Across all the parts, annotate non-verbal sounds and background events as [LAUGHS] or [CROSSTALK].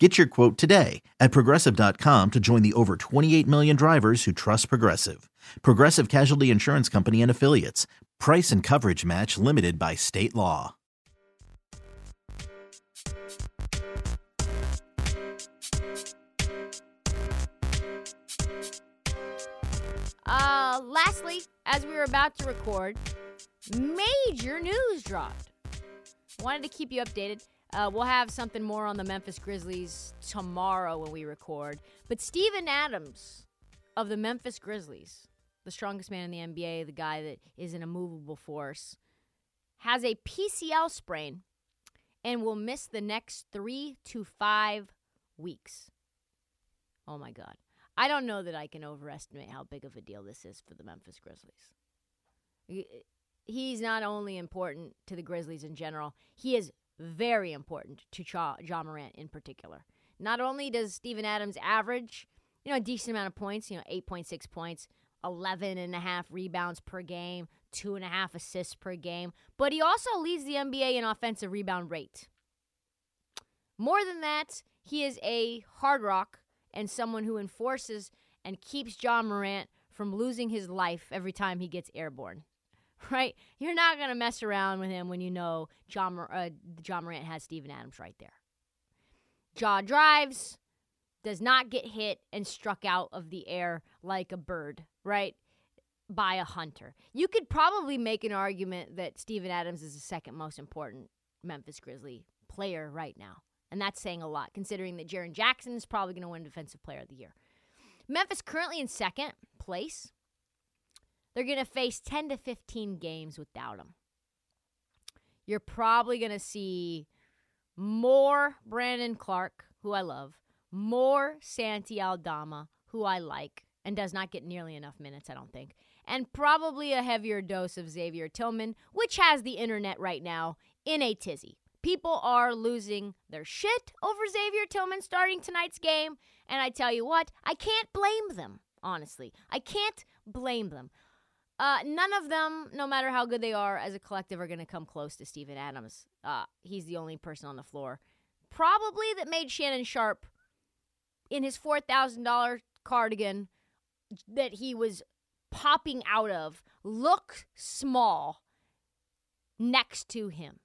Get your quote today at progressive.com to join the over 28 million drivers who trust Progressive. Progressive Casualty Insurance Company and Affiliates. Price and coverage match limited by state law. Uh, lastly, as we were about to record, major news dropped. Wanted to keep you updated. Uh, we'll have something more on the Memphis Grizzlies tomorrow when we record. But Steven Adams of the Memphis Grizzlies, the strongest man in the NBA, the guy that is an immovable force, has a PCL sprain and will miss the next three to five weeks. Oh my God. I don't know that I can overestimate how big of a deal this is for the Memphis Grizzlies. He's not only important to the Grizzlies in general, he is very important to ja Morant in particular. Not only does Steven Adams average, you know, a decent amount of points, you know, 8.6 points, 11 and a half rebounds per game, two and a half assists per game, but he also leads the NBA in offensive rebound rate. More than that, he is a hard rock and someone who enforces and keeps Ja Morant from losing his life every time he gets airborne. [LAUGHS] Right? You're not going to mess around with him when you know Ja, uh, Ja Morant has Steven Adams right there. Ja drives, does not get hit and struck out of the air like a bird, right? By a hunter. You could probably make an argument that Steven Adams is the second most important Memphis Grizzly player right now. And that's saying a lot, considering that Jaren Jackson is probably going to win Defensive Player of the Year. Memphis currently in second place. They're going to face 10 to 15 games without him. You're probably going to see more Brandon Clarke, who I love, more Santi Aldama, who I like, and does not get nearly enough minutes, I don't think, and probably a heavier dose of Xavier Tillman, which has the internet right now in a tizzy. People are losing their shit over Xavier Tillman starting tonight's game. And I tell you what, I can't blame them, honestly. I can't blame them. Uh, none of them, no matter how good they are as a collective, are going to come close to Steven Adams. Uh, he's the only person on the floor. Probably that made Shannon Sharpe in his $4,000 cardigan that he was popping out of look small next to him.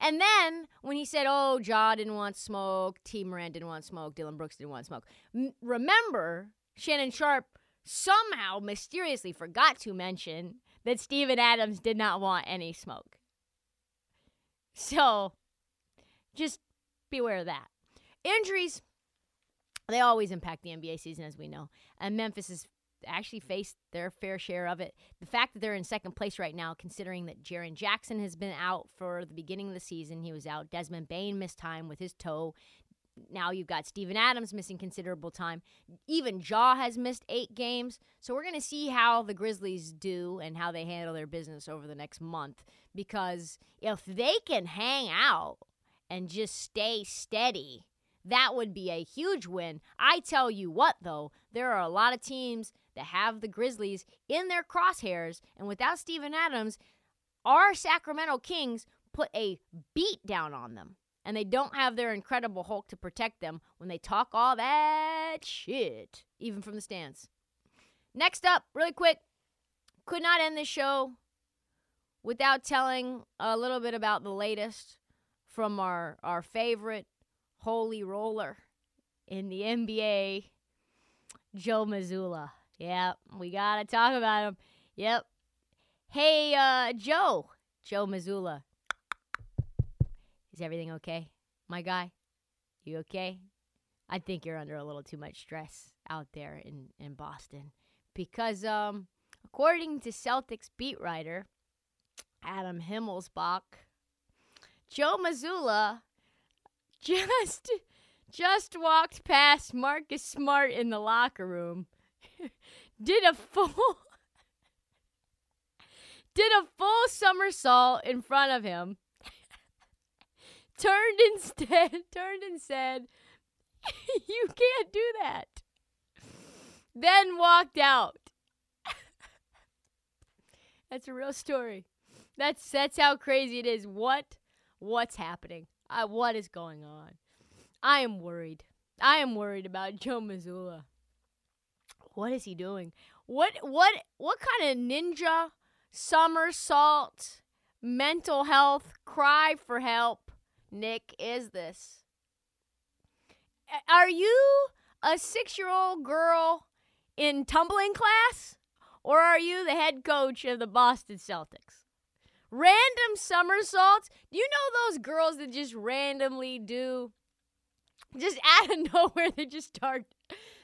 And then when he said, "Oh, Ja didn't want smoke, Tee Morant didn't want smoke, Dillon Brooks didn't want smoke," M- remember Shannon Sharpe somehow mysteriously forgot to mention that Steven Adams did not want any smoke. So, just beware of that. Injuries, they always impact the NBA season, as we know. And Memphis has actually faced their fair share of it. The fact that they're in second place right now, considering that Jaren Jackson has been out for the beginning of the season, he was out. Desmond Bane missed time with his toe. Now you've got Steven Adams missing considerable time. Even Ja has missed eight games. So we're going to see how the Grizzlies do and how they handle their business over the next month. Because if they can hang out and just stay steady, that would be a huge win. I tell you what, though, there are a lot of teams that have the Grizzlies in their crosshairs. And without Steven Adams, our Sacramento Kings put a beat down on them. And they don't have their incredible Hulk to protect them when they talk all that shit, even from the stands. Next up, really quick, could not end this show without telling a little bit about the latest from our, our favorite holy roller in the NBA, Joe Mazzulla. Yep, we gotta talk about him. Yep. Hey, uh, Joe, Joe Mazzulla. Is everything okay, my guy? You okay? I think you're under a little too much stress out there in, in Boston because, um, according to Celtics beat writer Adam Himmelsbach, Joe Mazzulla just just walked past Marcus Smart in the locker room. [LAUGHS] did a full [LAUGHS] did a full somersault in front of him, turned instead, turned and said, [LAUGHS] [LAUGHS] You can't do that. Then walked out. [LAUGHS] that's a real story. That's that's how crazy it is. What what's happening? Uh, what is going on? I am worried. I am worried about Joe Mazzulla. What is he doing? What what what kind of ninja somersault mental health cry for help Nick is this? Are you a 6-year-old girl in tumbling class or are you the head coach of the Boston Celtics? Random somersaults? Do you know those girls that just randomly do just [LAUGHS] out of nowhere they just start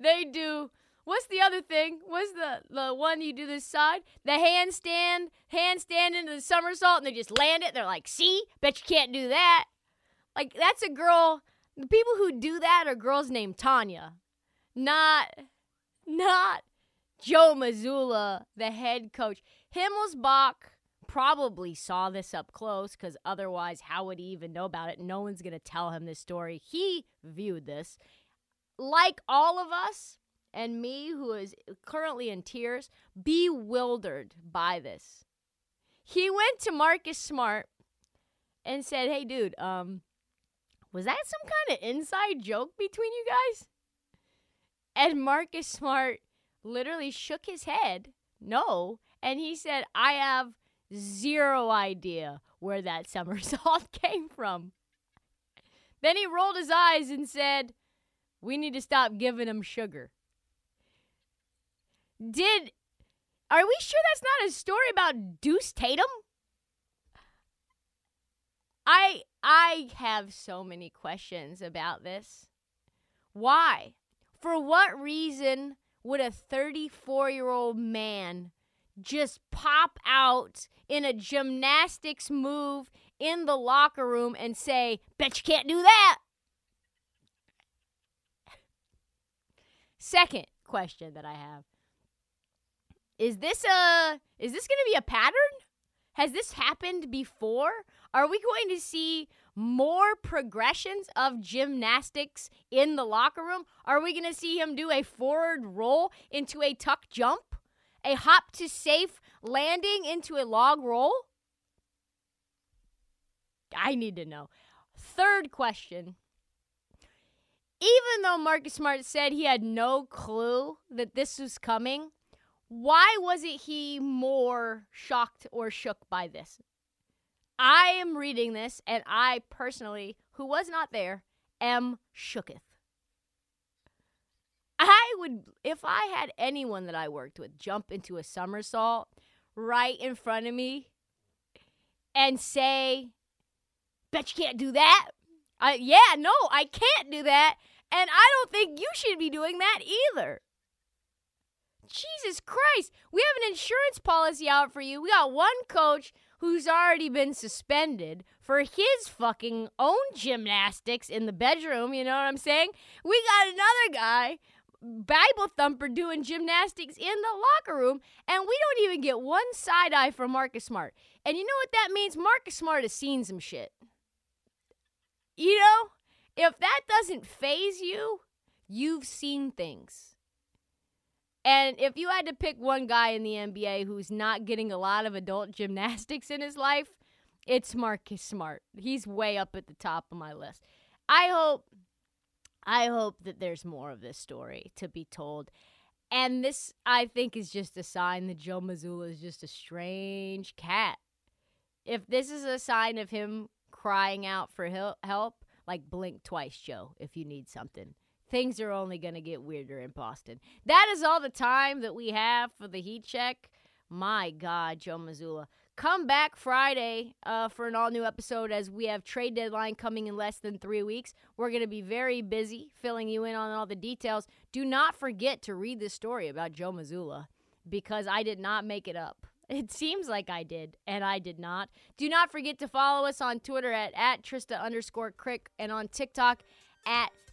they do what's the other thing what's the the one you do this side the handstand handstand into the somersault and they just land it they're like see bet you can't do that like that's a girl the people who do that are girls named tanya not not joe mazzulla the head coach himmelsbach probably saw this up close because otherwise, how would he even know about it? No one's going to tell him this story. He viewed this. Like all of us and me, who is currently in tears, bewildered by this. He went to Marcus Smart and said, Hey, dude, um, was that some kind of inside joke between you guys? And Marcus Smart literally shook his head, no. And he said, I have zero idea where that [LAUGHS] somersault came from. Then he rolled his eyes and said, We need to stop giving him sugar. Did. Are we sure that's not a story about Deuce Tatum? I I have so many questions about this. Why? For what reason would a 34 year old man just pop out in a gymnastics move in the locker room and say, Bet you can't do that. Second question that I have is this a is this going to be a pattern? Has this happened before? Are we going to see more progressions of gymnastics in the locker room? Are we going to see him do a forward roll into a tuck jump? a hop to safe landing into a log roll? I need to know. Third question. Even though Marcus Smart said he had no clue that this was coming, why wasn't he more shocked or shook by this? I am reading this, and I personally, who was not there, am shooketh. I would, if I had anyone that I worked with jump into a somersault right in front of me and say, Bet you can't do that. I, yeah, no, I can't do that. And I don't think you should be doing that either. Jesus Christ. We have an insurance policy out for you. We got one coach who's already been suspended for his fucking own gymnastics in the bedroom. You know what I'm saying? We got another guy Bible thumper doing gymnastics in the locker room, and we don't even get one side eye from Marcus Smart. And you know what that means? Marcus Smart has seen some shit. You know, if that doesn't phase you, you've seen things. And if you had to pick one guy in the NBA who's not getting a lot of adult [LAUGHS] gymnastics in his life, it's Marcus Smart. He's way up at the top of my list. I hope I hope that there's more of this story to be told. And this, I think, is just a sign that Joe Mazzulla is just a strange cat. If this is a sign of him crying out for help, like blink twice, Joe, if you need something. Things are only going to get weirder in Boston. That is all the time that we have for the heat check. My God, Joe Mazzulla. Come back Friday uh, for an all new episode as we have trade deadline coming in less than three weeks. We're going to be very busy filling you in on all the details. Do not forget to read this story about Joe Mazzulla because I did not make it up. [LAUGHS] It seems like I did, and I did not. Do not forget to follow us on Twitter at, at Trista underscore Crick and on TikTok at